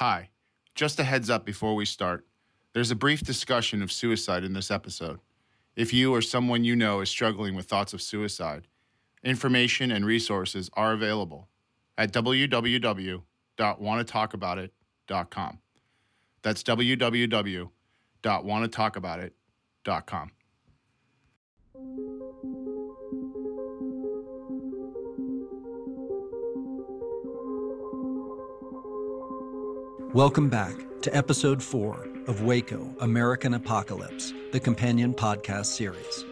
Hi, just a heads up before we start. There's a brief discussion of suicide in this episode. If you or someone you know is struggling with thoughts of suicide, information and resources are available at www.wannatalkaboutit.com. That's www.wannatalkaboutit.com. Welcome back to episode four of Waco American Apocalypse, the companion podcast series.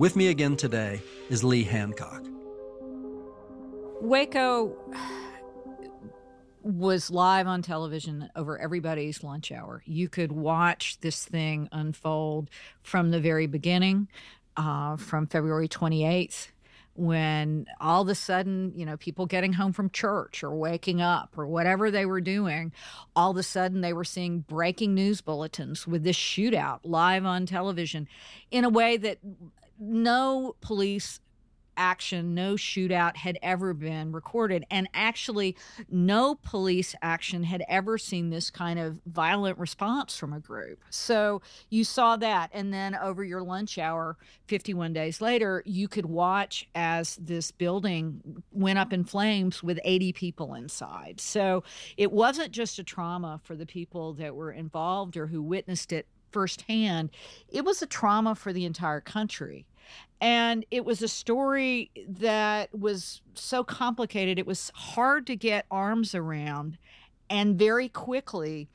With me again today is Lee Hancock. Waco was live on television over everybody's lunch hour. You could watch this thing unfold from the very beginning, uh, from February 28th when all of a sudden, you know, people getting home from church or waking up or whatever they were doing, all of a sudden they were seeing breaking news bulletins with this shootout live on television in a way that no police action, no shootout had ever been recorded. And actually, no police action had ever seen this kind of violent response from a group. So you saw that. And then over your lunch hour, 51 days later, you could watch as this building went up in flames with 80 people inside. So it wasn't just a trauma for the people that were involved or who witnessed it firsthand, it was a trauma for the entire country. And it was a story that was so complicated, it was hard to get arms around. And very quickly,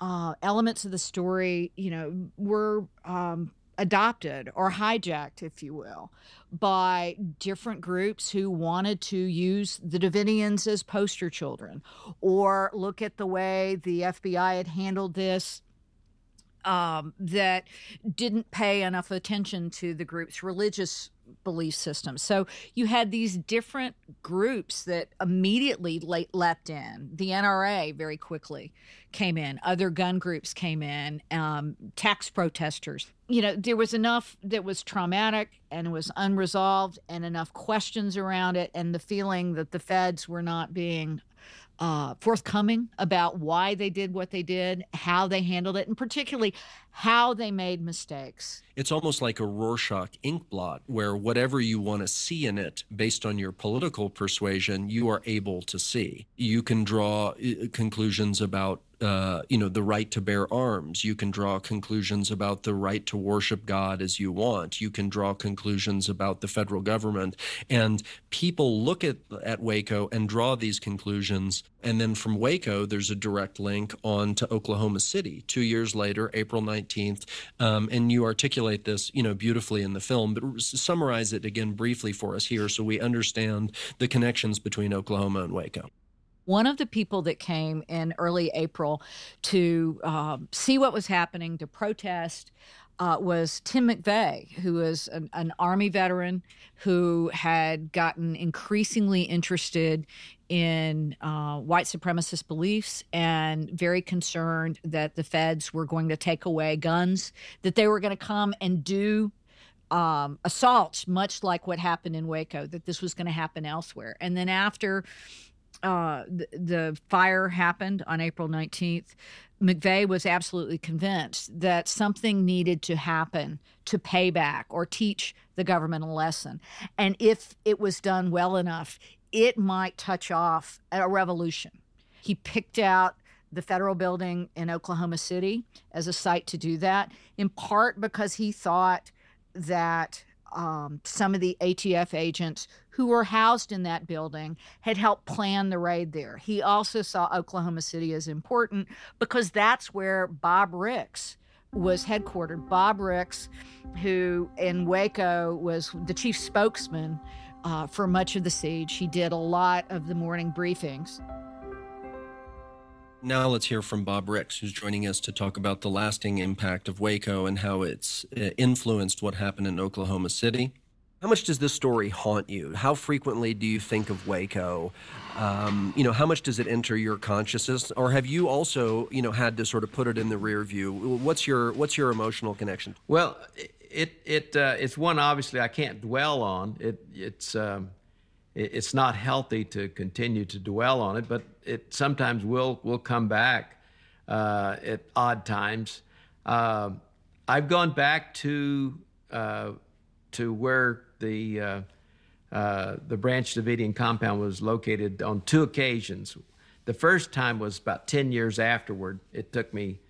uh, elements of the story, you know, were um, adopted or hijacked, if you will, by different groups who wanted to use the Davidians as poster children or look at the way the FBI had handled this um, that didn't pay enough attention to the group's religious belief system. So you had these different groups that immediately le- leapt in. The NRA very quickly came in, other gun groups came in, um, tax protesters. You know, there was enough that was traumatic and was unresolved, and enough questions around it, and the feeling that the feds were not being uh, forthcoming about why they did what they did, how they handled it, and particularly how they made mistakes. It's almost like a Rorschach ink blot, where whatever you want to see in it, based on your political persuasion, you are able to see. You can draw uh, conclusions about uh, you know the right to bear arms. You can draw conclusions about the right to worship God as you want. You can draw conclusions about the federal government, and people look at at Waco and draw these conclusions. And then from Waco, there's a direct link on to Oklahoma City. Two years later, April 19th, um, and you articulate this you know beautifully in the film. But summarize it again briefly for us here, so we understand the connections between Oklahoma and Waco. One of the people that came in early April to um, see what was happening, to protest, uh, was Tim McVeigh, who was an, an, Army veteran who had gotten increasingly interested in uh, white supremacist beliefs and very concerned that the feds were going to take away guns, that they were going to come and do um, assaults, much like what happened in Waco, that this was going to happen elsewhere. And then after uh, the, the fire happened on April 19th, McVeigh was absolutely convinced that something needed to happen to pay back or teach the government a lesson. And if it was done well enough, it might touch off a revolution. He picked out the federal building in Oklahoma City as a site to do that, in part because he thought that um, some of the ATF agents who were housed in that building had helped plan the raid there. He also saw Oklahoma City as important because that's where Bob Ricks was headquartered. Bob Ricks, who in Waco was the chief spokesman uh, for much of the siege, he did a lot of the morning briefings. Now let's hear from Bob Ricks, who's joining us to talk about the lasting impact of Waco and how it's uh, influenced what happened in Oklahoma City. How much does this story haunt you? How frequently do you think of Waco? Um, you know, how much does it enter your consciousness, or have you also, you know, had to sort of put it in the rear view? What's your what's your emotional connection? Well, it it uh, it's one obviously I can't dwell on. It it's um, it, it's not healthy to continue to dwell on it, but it sometimes will will come back uh, at odd times. Uh, I've gone back to uh, to where the uh, uh, the Branch Davidian compound was located on two occasions. The first time was about ten years afterward. It took me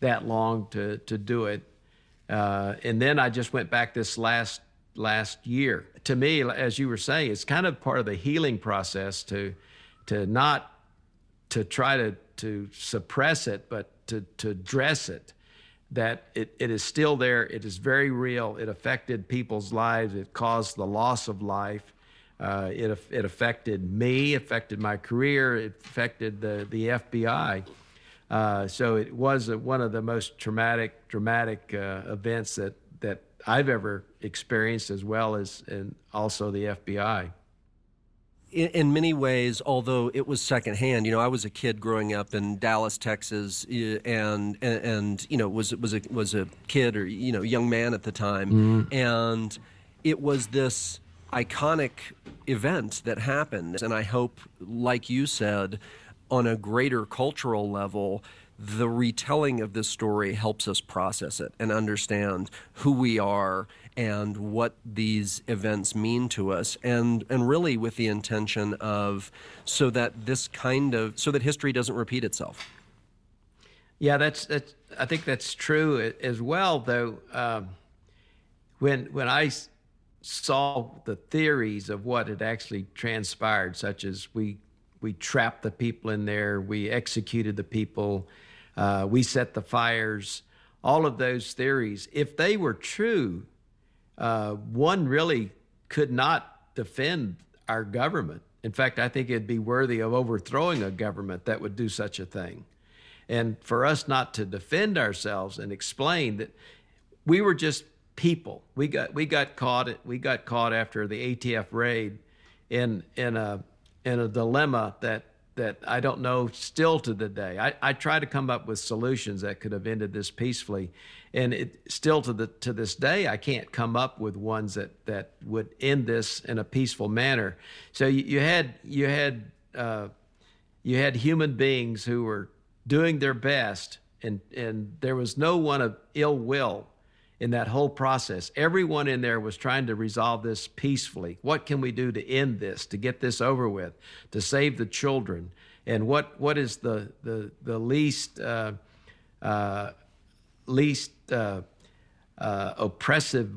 that long to to do it, uh, and then I just went back this last last year. To me, as you were saying, it's kind of part of the healing process to to not to try to to suppress it, but to to address it. That it, it is still there. It is very real. It affected people's lives. It caused the loss of life. Uh, it it affected me. Affected my career. It affected the the FBI. Uh, so it was a, one of the most traumatic, dramatic uh, events that that I've ever experienced, as well as and also the FBI. In, in, many ways, although it was secondhand, you know, I was a kid growing up in Dallas, Texas, and and, and you know was was a was a kid or you know young man at the time, mm. and it was this iconic event that happened, and I hope, like you said, on a greater cultural level the retelling of this story helps us process it and understand who we are and what these events mean to us and and really with the intention of so that this kind of so that history doesn't repeat itself. Yeah that's that's i think that's true as well though um, when when i saw the theories of what had actually transpired such as we we trapped the people in there we executed the people uh, we set the fires, all of those theories, if they were true, uh, one really could not defend our government. In fact, I think it'd be worthy of overthrowing a government that would do such a thing. And for us not to defend ourselves and explain that we were just people. We got we got caught we got caught after the ATF raid in in a in a dilemma that that I don't know still to the day. I, I try to come up with solutions that could have ended this peacefully. And it still to the to this day I can't come up with ones that, that would end this in a peaceful manner. So you, you had you had uh, you had human beings who were doing their best and and there was no one of ill will in that whole process. Everyone in there was trying to resolve this peacefully. What can we do to end this, to get this over with, to save the children? And what, what is the, the, the least, uh, uh, least uh, uh oppressive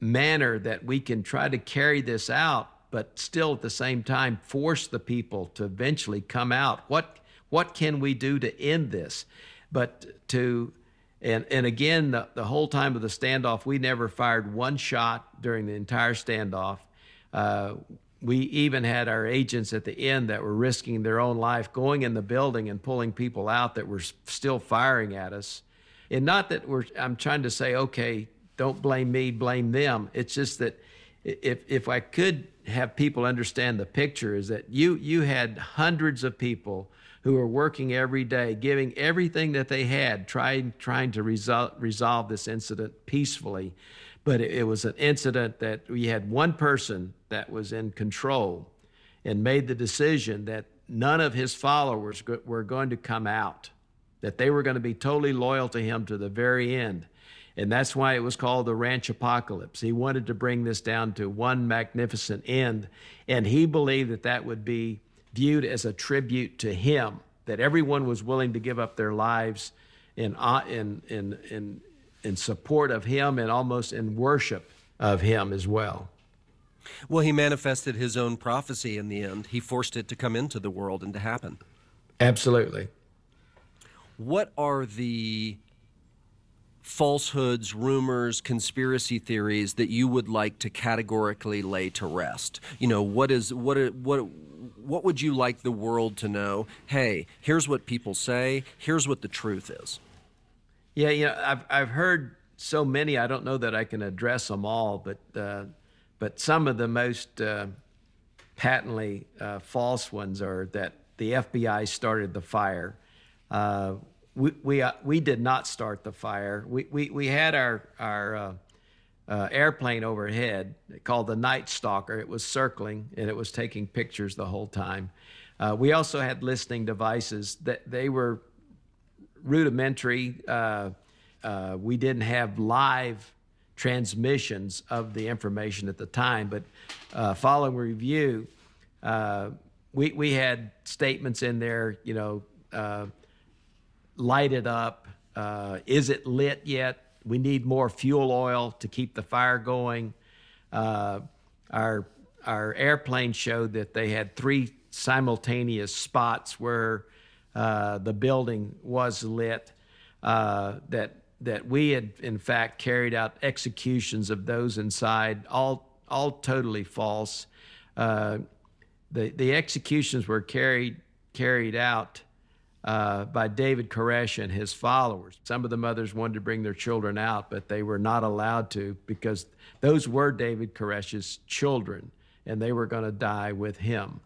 manner that we can try to carry this out, but still at the same time force the people to eventually come out? What, what can we do to end this? But to and, and again, the, the whole time of the standoff, we never fired one shot during the entire standoff. Uh, we even had our agents at the end that were risking their own life going in the building and pulling people out that were still firing at us. And not that we're, I'm trying to say, okay, don't blame me, blame them. It's just that if, if I could have people understand the picture, is that you, you had hundreds of people who are working every day, giving everything that they had, trying, trying to resolve, resolve this incident peacefully. But it, it was an incident that we had one person that was in control and made the decision that none of his followers were going to come out, that they were going to be totally loyal to him to the very end. And that's why it was called the Ranch Apocalypse. He wanted to bring this down to one magnificent end. And he believed that that would be viewed as a tribute to him, that everyone was willing to give up their lives in, uh, in, in, in, in support of him and almost in worship of him as well. Well, he manifested his own prophecy in the end. He forced it to come into the world and to happen. Absolutely. What are the falsehoods, rumors, conspiracy theories that you would like to categorically lay to rest? You know, what is what what what would you like the world to know? Hey, here's what people say. Here's what the truth is. Yeah, you know, I've I've heard so many. I don't know that I can address them all, but uh, but some of the most uh, patently uh, false ones are that the FBI started the fire. Uh, we we, uh, we did not start the fire. We we, we had our our uh, airplane overhead called the Night Stalker. It was circling and it was taking pictures the whole time. Uh, we also had listening devices that they were rudimentary. Uh, uh, we didn't have live transmissions of the information at the time, but uh, following review, uh, we, we had statements in there, you know, light it up. Is it lit yet? We need more fuel oil to keep the fire going. Uh, our our airplane showed that they had three simultaneous spots where uh, the building was lit. Uh, that that we had in fact carried out executions of those inside, all all totally false. Uh, the the executions were carried carried out uh, by David Koresh and his followers. Some of the mothers wanted to bring their children out, but they were not allowed to because those were David Koresh's children, and they were going to die with him.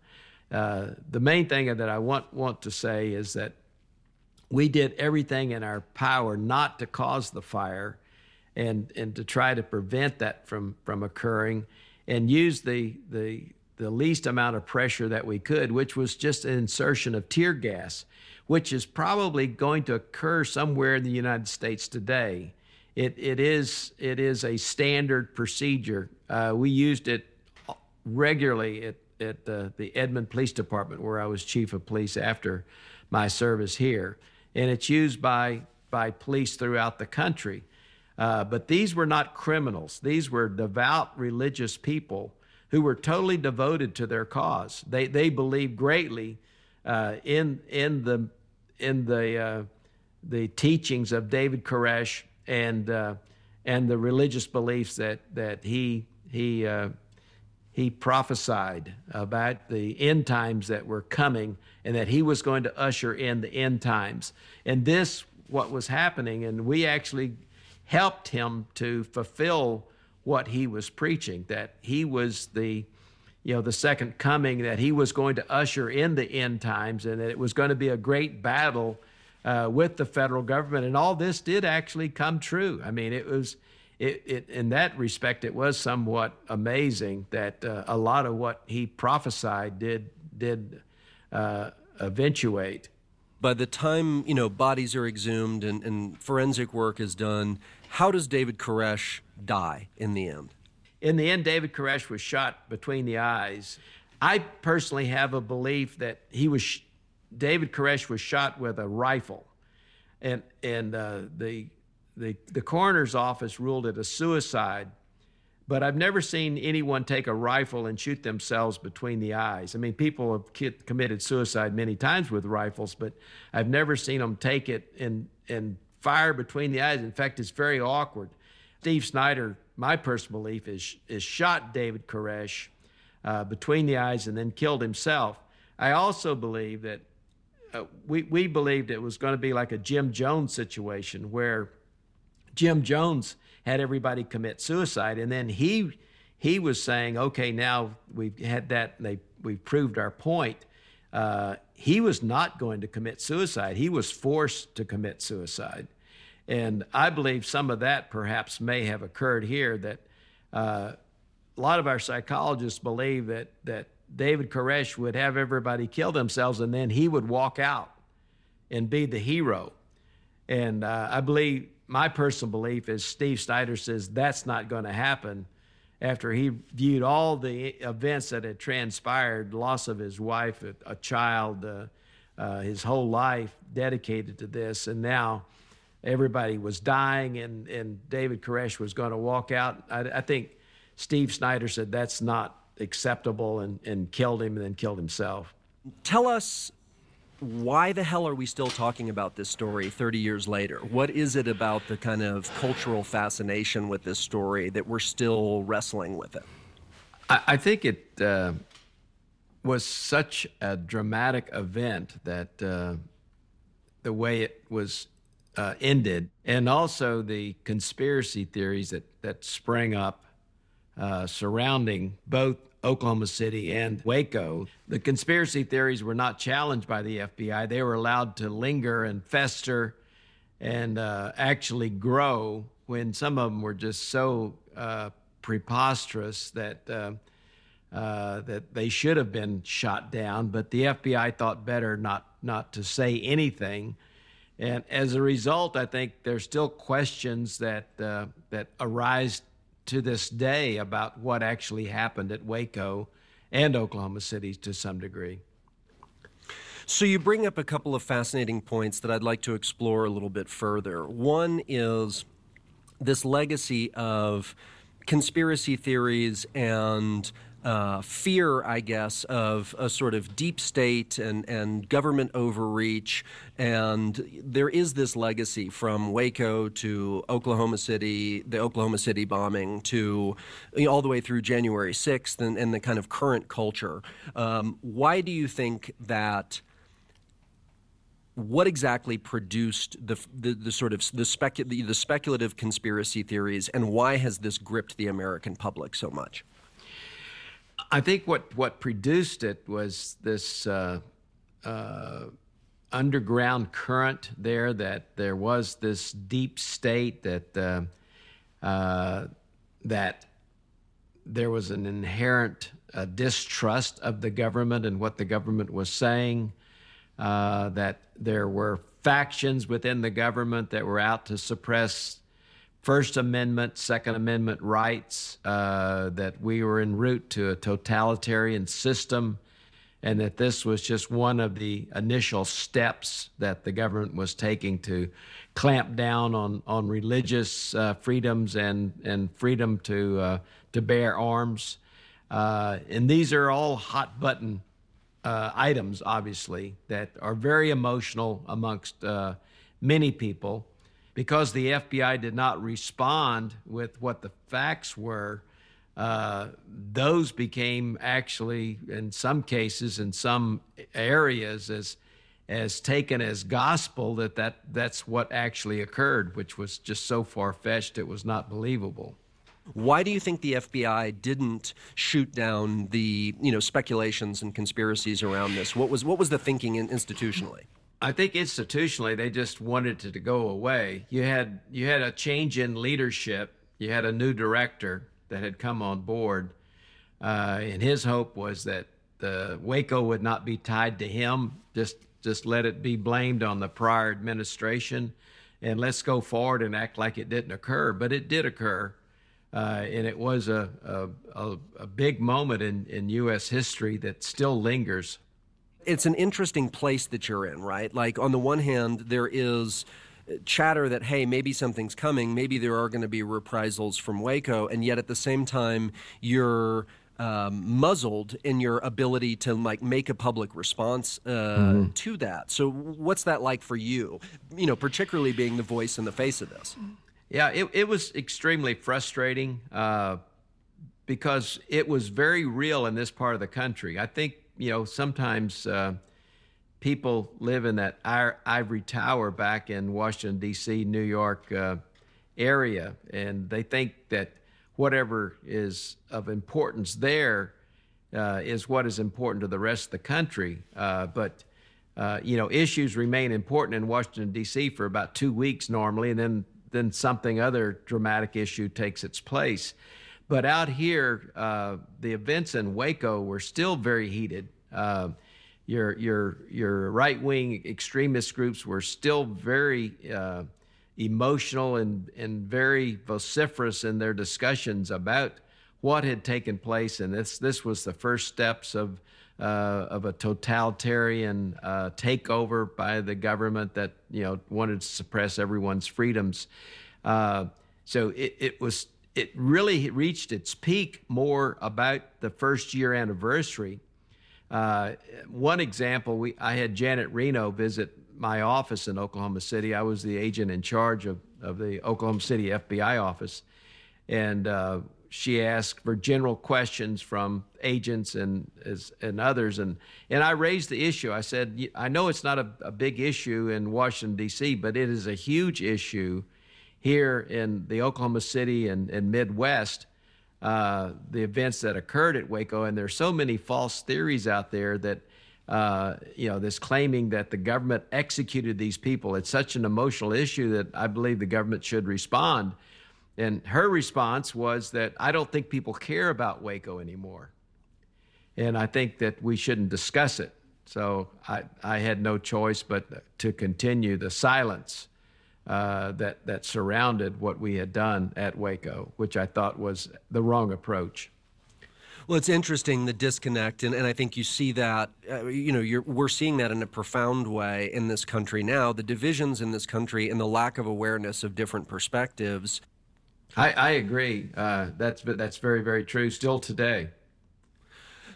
Uh, the main thing that I want want to say is that we did everything in our power not to cause the fire, and and to try to prevent that from from occurring, and use the the the least amount of pressure that we could, which was just an insertion of tear gas which is probably going to occur somewhere in the United States today. It, it, is, it is a standard procedure. Uh, we used it regularly at, at uh, the Edmond Police Department, where I was chief of police after my service here. And it's used by, by police throughout the country. Uh, but these were not criminals, these were devout religious people who were totally devoted to their cause. They, they believed greatly uh, in, in the in the uh, the teachings of David Koresh and uh, and the religious beliefs that that he he uh, he prophesied about the end times that were coming and that he was going to usher in the end times and this what was happening and we actually helped him to fulfill what he was preaching that he was the you know, the second coming, that he was going to usher in the end times and that it was going to be a great battle uh, with the federal government. And all this did actually come true. I mean, it was, it, it in that respect, it was somewhat amazing that uh, a lot of what he prophesied did, did uh, eventuate. By the time, you know, bodies are exhumed and, and forensic work is done, how does David Koresh die in the end? In the end, David Koresh was shot between the eyes. I personally have a belief that he was, David Koresh was shot with a rifle, and and uh, the the the coroner's office ruled it a suicide. But I've never seen anyone take a rifle and shoot themselves between the eyes. I mean, people have committed suicide many times with rifles, but I've never seen them take it and and fire between the eyes. In fact, it's very awkward. Steve Schneider my personal belief is, is shot David Koresh uh, between the eyes and then killed himself. I also believe that uh, we, we believed it was going to be like a Jim Jones situation where Jim Jones had everybody commit suicide, and then he he was saying, okay, now we've had that, they we've proved our point. Uh, he was not going to commit suicide. He was forced to commit suicide. And I believe some of that perhaps may have occurred here that uh, a lot of our psychologists believe that, that David Koresh would have everybody kill themselves and then he would walk out and be the hero. And uh, I believe, my personal belief is Steve Schneider says that's not going to happen after he viewed all the events that had transpired loss of his wife, a, a child, uh, uh, his whole life dedicated to this. And now, everybody was dying and, and David Koresh was going to walk out. I, I, think Steve Schneider said that's not acceptable and, and killed him and then killed himself. Tell us why the hell are we still talking about this story 30 years later? What is it about the kind of cultural fascination with this story that we're still wrestling with it? I, I think it uh, was such a dramatic event that uh, the way it was uh, ended, and also the conspiracy theories that, that sprang up uh, surrounding both Oklahoma City and Waco. The conspiracy theories were not challenged by the FBI, they were allowed to linger and fester and uh, actually grow when some of them were just so uh, preposterous that. Uh, uh, that they should have been shot down, but the FBI thought better not not to say anything. And as a result, I think there's still questions that uh, that arise to this day about what actually happened at Waco and Oklahoma City to some degree. So you bring up a couple of fascinating points that I'd like to explore a little bit further. One is this legacy of conspiracy theories and uh, fear, I guess, of a sort of deep state and, and government overreach. And there is this legacy from Waco to Oklahoma City, the Oklahoma City bombing, to you know, all the way through January 6th and, and the kind of current culture. Um, why do you think that? what exactly produced the, the, the sort of the, specu- the, the, speculative conspiracy theories, and why has this gripped the American public so much? I think what what produced it was this uh, uh, underground current there. That there was this deep state that uh, uh that there was an inherent uh, distrust of the government and what the government was saying. Uh, that there were factions within the government that were out to suppress First Amendment, Second Amendment rights, uh, that we were en route to a totalitarian system, and that this was just one of the initial steps that the government was taking to clamp down on, on religious uh, freedoms and, and freedom to, uh, to bear arms. Uh, and these are all hot button uh, items, obviously, that are very emotional amongst uh, many people because the FBI did not respond with what the facts were, uh, those became actually, in some cases, in some areas, as as taken as gospel that, that that's what actually occurred, which was just so far fetched it was not believable. Why do you think the FBI didn't shoot down the you know speculations and conspiracies around this? What was what was the thinking institutionally? I think institutionally they just wanted it to go away. You had you had a change in leadership. You had a new director that had come on board, uh, and his hope was that the Waco would not be tied to him. Just just let it be blamed on the prior administration, and let's go forward and act like it didn't occur. But it did occur, uh, and it was a, a, a, a big moment in, in U.S. history that still lingers it's an interesting place that you're in, right? Like, on the one hand, there is chatter that hey maybe something's coming maybe there are going to be reprisals from waco and yet at the same time you're um, muzzled in your ability to like make a public response uh, mm-hmm. to that so what's that like for you you know particularly being the voice in the face of this yeah it, it was extremely frustrating uh, because it was very real in this part of the country i think you know, sometimes uh, people live in that ivory tower back in Washington, D.C., New York uh, area, and they think that whatever is of importance there uh, is what is important to the rest of the country. Uh, but uh, you know, issues remain important in Washington D.C. for about two weeks normally, and then then something other dramatic issue takes its place. But out here, uh, the events in Waco were still very heated. Uh, your your your right wing extremist groups were still very uh, emotional and and very vociferous in their discussions about what had taken place, and this this was the first steps of. Uh, of a totalitarian uh, takeover by the government that you know wanted to suppress everyone's freedoms. Uh, so it, it was it really reached its peak more about the first year anniversary. Uh, one example, we I had Janet Reno visit my office in Oklahoma City. I was the agent in charge of, of the Oklahoma City FBI office. And uh, she asked for general questions from agents and and others, and and I raised the issue. I said, I know it's not a, a big issue in Washington D.C., but it is a huge issue here in the Oklahoma City and, and Midwest, uh, the events that occurred at Waco. And there's so many false theories out there that, uh, you know, this claiming that the government executed these people. It's such an emotional issue that I believe the government should respond. And her response was that I don't think people care about Waco anymore. and I think that we shouldn't discuss it. So I, I had no choice but to continue the silence uh, that, that surrounded what we had done at Waco, which I thought was the wrong approach. Well, it's interesting the disconnect, and, and I think you see that. Uh, you know, we're seeing that in a profound way in this country now. The divisions in this country and the lack of awareness of different perspectives. I, I agree. Uh, that's that's very very true. Still today.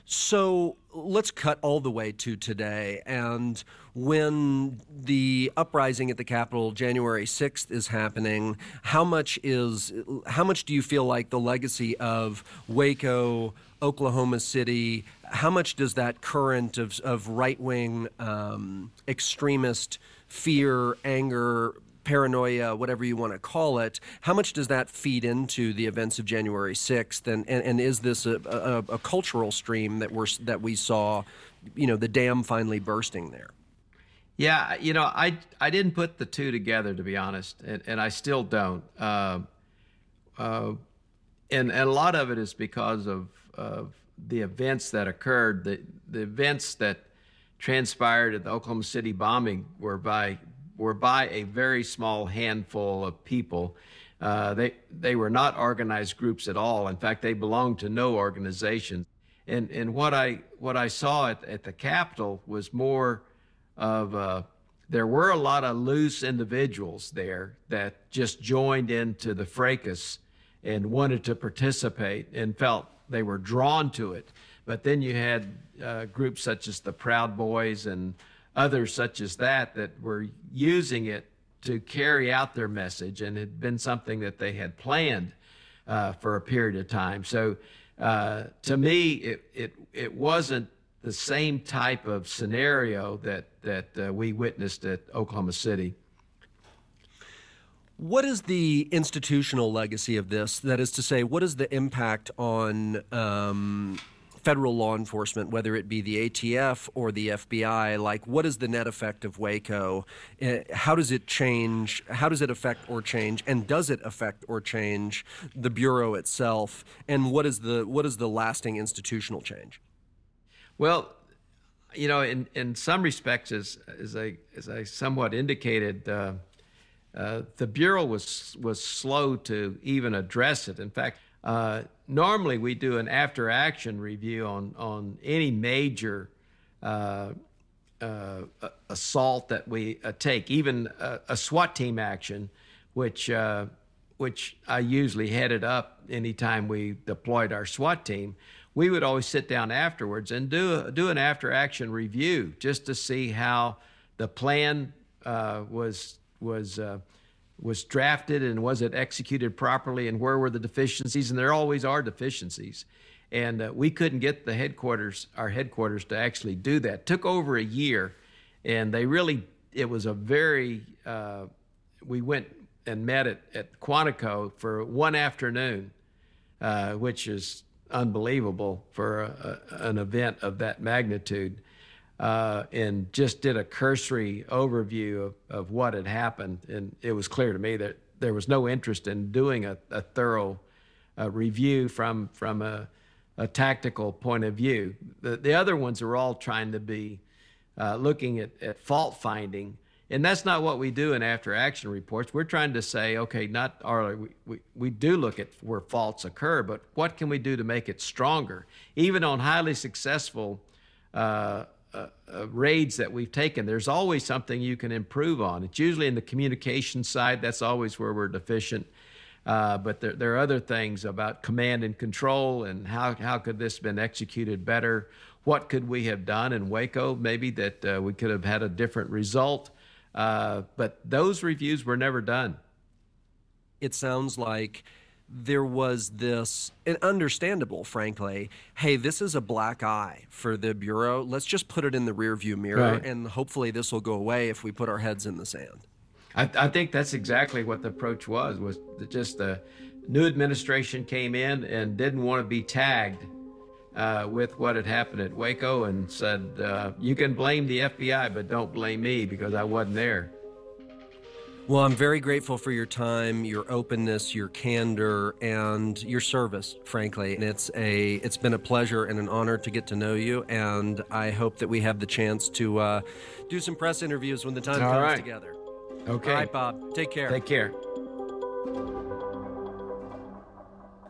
So let's cut all the way to today. And when the uprising at the Capitol, January 6th, is happening, how much is how much do you feel like the legacy of Waco, Oklahoma City, how much does that current of, of right wing um, extremist fear, anger, paranoia, whatever you want to call it, how much does that feed into the events of January 6th? And, and, and is this a, a, a cultural stream that, we're, that we saw, you know, the dam finally bursting there? Yeah, you know, I, I didn't put the two together, to be honest, and, and I still don't. Uh, uh, and, and a lot of it is because of, of the events that occurred, the, the events that transpired at the Oklahoma City bombing were by were by a very small handful of people. Uh, they they were not organized groups at all. In fact, they belonged to no organization. And and what I what I saw at, at the Capitol was more of uh, there were a lot of loose individuals there that just joined into the fracas and wanted to participate and felt they were drawn to it. But then you had uh, groups such as the Proud Boys and others such as that that were using it to carry out their message and it had been something that they had planned uh, for a period of time. So uh, to me, it, it, it wasn't the same type of scenario that, that uh, we witnessed at Oklahoma City. What is the institutional legacy of this? That is to say, what is the impact on um, federal law enforcement, whether it be the ATF or the FBI, like what is the net effect of Waco? Uh, how does it change? How does it affect or change? And does it affect or change the bureau itself? And what is the what is the lasting institutional change? Well, you know, in, in some respects, as, as I as I somewhat indicated, uh, uh, the bureau was was slow to even address it. In fact, uh, normally, we do an after action review on, on any major uh, uh, assault that we uh, take, even a, a, SWAT team action, which, which I usually headed up anytime we deployed our SWAT team. We would always sit down afterwards and do, a, do an after action review just to see how the plan was, was was drafted and was it executed properly and where were the deficiencies. And there always are deficiencies. And uh, we couldn't get the headquarters our headquarters to actually do that. It took over a year and they really it was a very uh, we went and met at, at Quantico for one afternoon uh, which is unbelievable for a, a, an event of that magnitude uh, and just did a cursory overview of, of what had happened. And it was clear to me that there was no interest in doing a, a thorough uh, review from, from a, a, tactical point of view. The, the other ones are all trying to be uh, looking at, at fault finding. And that's not what we do in after action reports. We're trying to say, okay, not we, we, we do look at where faults occur, but what can we do to make it stronger? Even on highly successful uh, uh, uh, raids that we've taken, there's always something you can improve on. It's usually in the communication side. That's always where we're deficient. Uh, but there, there, are other things about command and control and how, how could this have been executed better? What could we have done in Waco? Maybe that uh, we could have had a different result. Uh, but those reviews were never done. It sounds like there was this, and understandable, frankly, hey, this is a black eye for the Bureau. Let's just put it in the rearview mirror, right. and hopefully this will go away if we put our heads in the sand. I, I think that's exactly what the approach was, was just the new administration came in and didn't want to be tagged uh, with what had happened at Waco and said, uh, you can blame the FBI, but don't blame me because I wasn't there. Well, I'm very grateful for your time, your openness, your candor, and your service, frankly. And it's a it's been a pleasure and an honor to get to know you. And I hope that we have the chance to uh, do some press interviews when the time All comes right. together. Okay. All right, Bob. Take care. Take care.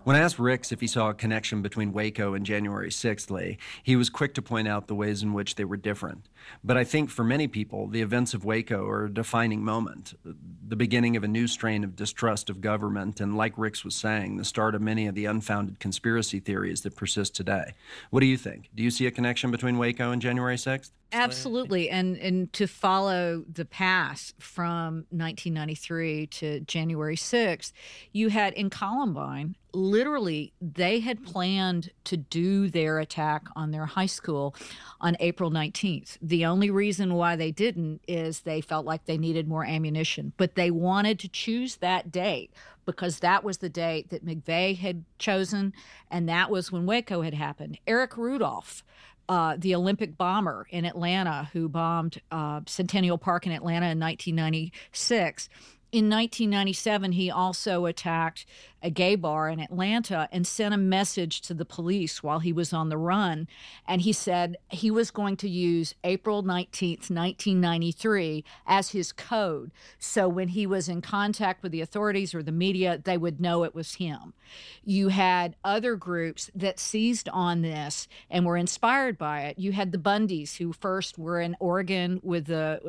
When I asked Ricks if he saw a connection between Waco and January 6th, Lee, he was quick to point out the ways in which they were different. But I think for many people, the events of Waco are a defining moment, the beginning of a new strain of distrust of government, and like Ricks was saying, the start of many of the unfounded conspiracy theories that persist today. What do you think? Do you see a connection between Waco and January 6th? Absolutely, and and to follow the path from 1993 to January 6th, you had in Columbine. Literally, they had planned to do their attack on their high school on April 19th. The only reason why they didn't is they felt like they needed more ammunition, but they wanted to choose that date because that was the date that McVeigh had chosen, and that was when Waco had happened. Eric Rudolph uh, the Olympic bomber in Atlanta who bombed uh, Centennial Park in Atlanta in 1996. In 1997, he also attacked a gay bar in Atlanta and sent a message to the police while he was on the run. And he said he was going to use April 19th, 1993 as his code. So when he was in contact with the authorities or the media, they would know it was him. You had other groups that seized on this and were inspired by it. You had the Bundys, who first were in Oregon with the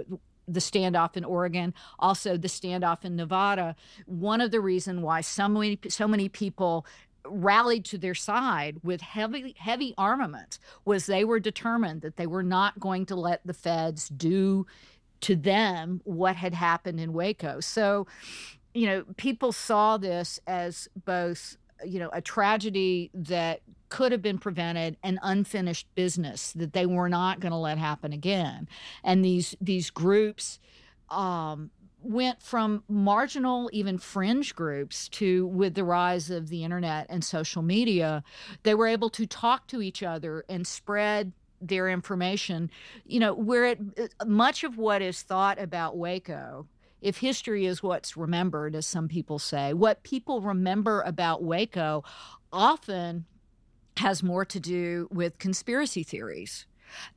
the standoff in Oregon, also the standoff in Nevada. One of the reasons why so many so many people rallied to their side with heavy heavy armaments was they were determined that they were not going to let the feds do to them what had happened in Waco. So, you know, people saw this as both you know a tragedy that could have been prevented an unfinished business that they were not going to let happen again. And these these groups um, went from marginal even fringe groups to with the rise of the internet and social media they were able to talk to each other and spread their information you know where it much of what is thought about waco if history is what's remembered, as some people say, what people remember about Waco often has more to do with conspiracy theories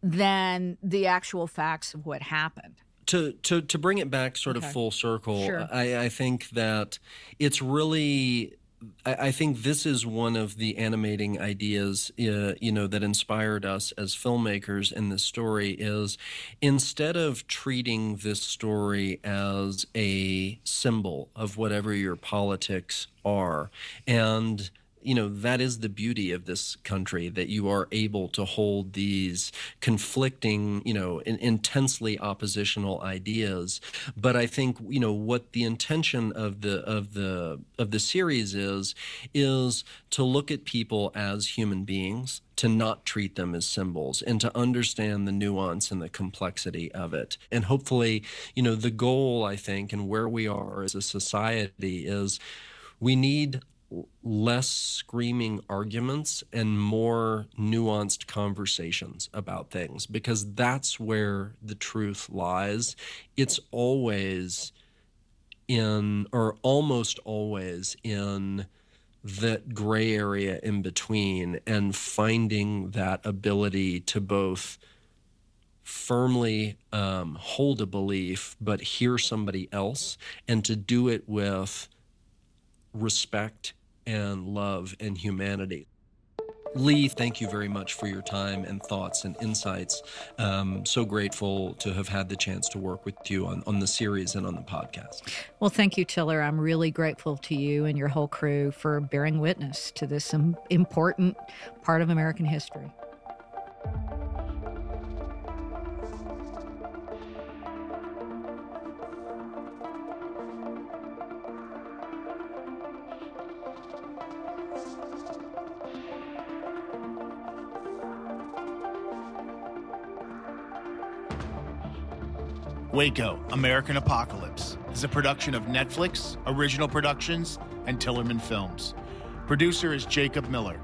than the actual facts of what happened. To, to, to bring it back sort Okay. of full circle, Sure. I, I think that it's really I I think this is one of the animating ideas, uh, you know, that inspired us as filmmakers in this story. Is instead of treating this story as a symbol of whatever your politics are, and you know that is the beauty of this country that you are able to hold these conflicting you know in, intensely oppositional ideas. But i think you know what the intention of the of the of the series is is to look at people as human beings to not treat them as symbols and to understand the nuance and the complexity of it. And hopefully you know the goal i think and where we are as a society is we need less screaming arguments and more nuanced conversations about things because that's where the truth lies. It's always in, or almost always in, that gray area in between and finding that ability to both firmly um, hold a belief but hear somebody else and to do it with respect and love and humanity. Lee, thank you very much for your time and thoughts and insights. Um, so grateful to have had the chance to work with you on, on the series and on the podcast. Well, thank you, Tiller. I'm really grateful to you and your whole crew for bearing witness to this important part of American history. Waco, American Apocalypse is a production of Netflix, Original Productions, and Tillerman Films. Producer is Jacob Miller.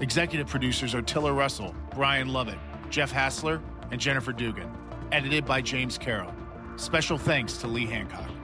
Executive producers are Tiller Russell, Brian Lovett, Jeff Hassler, and Jennifer Dugan. Edited by James Carroll. Special thanks to Lee Hancock.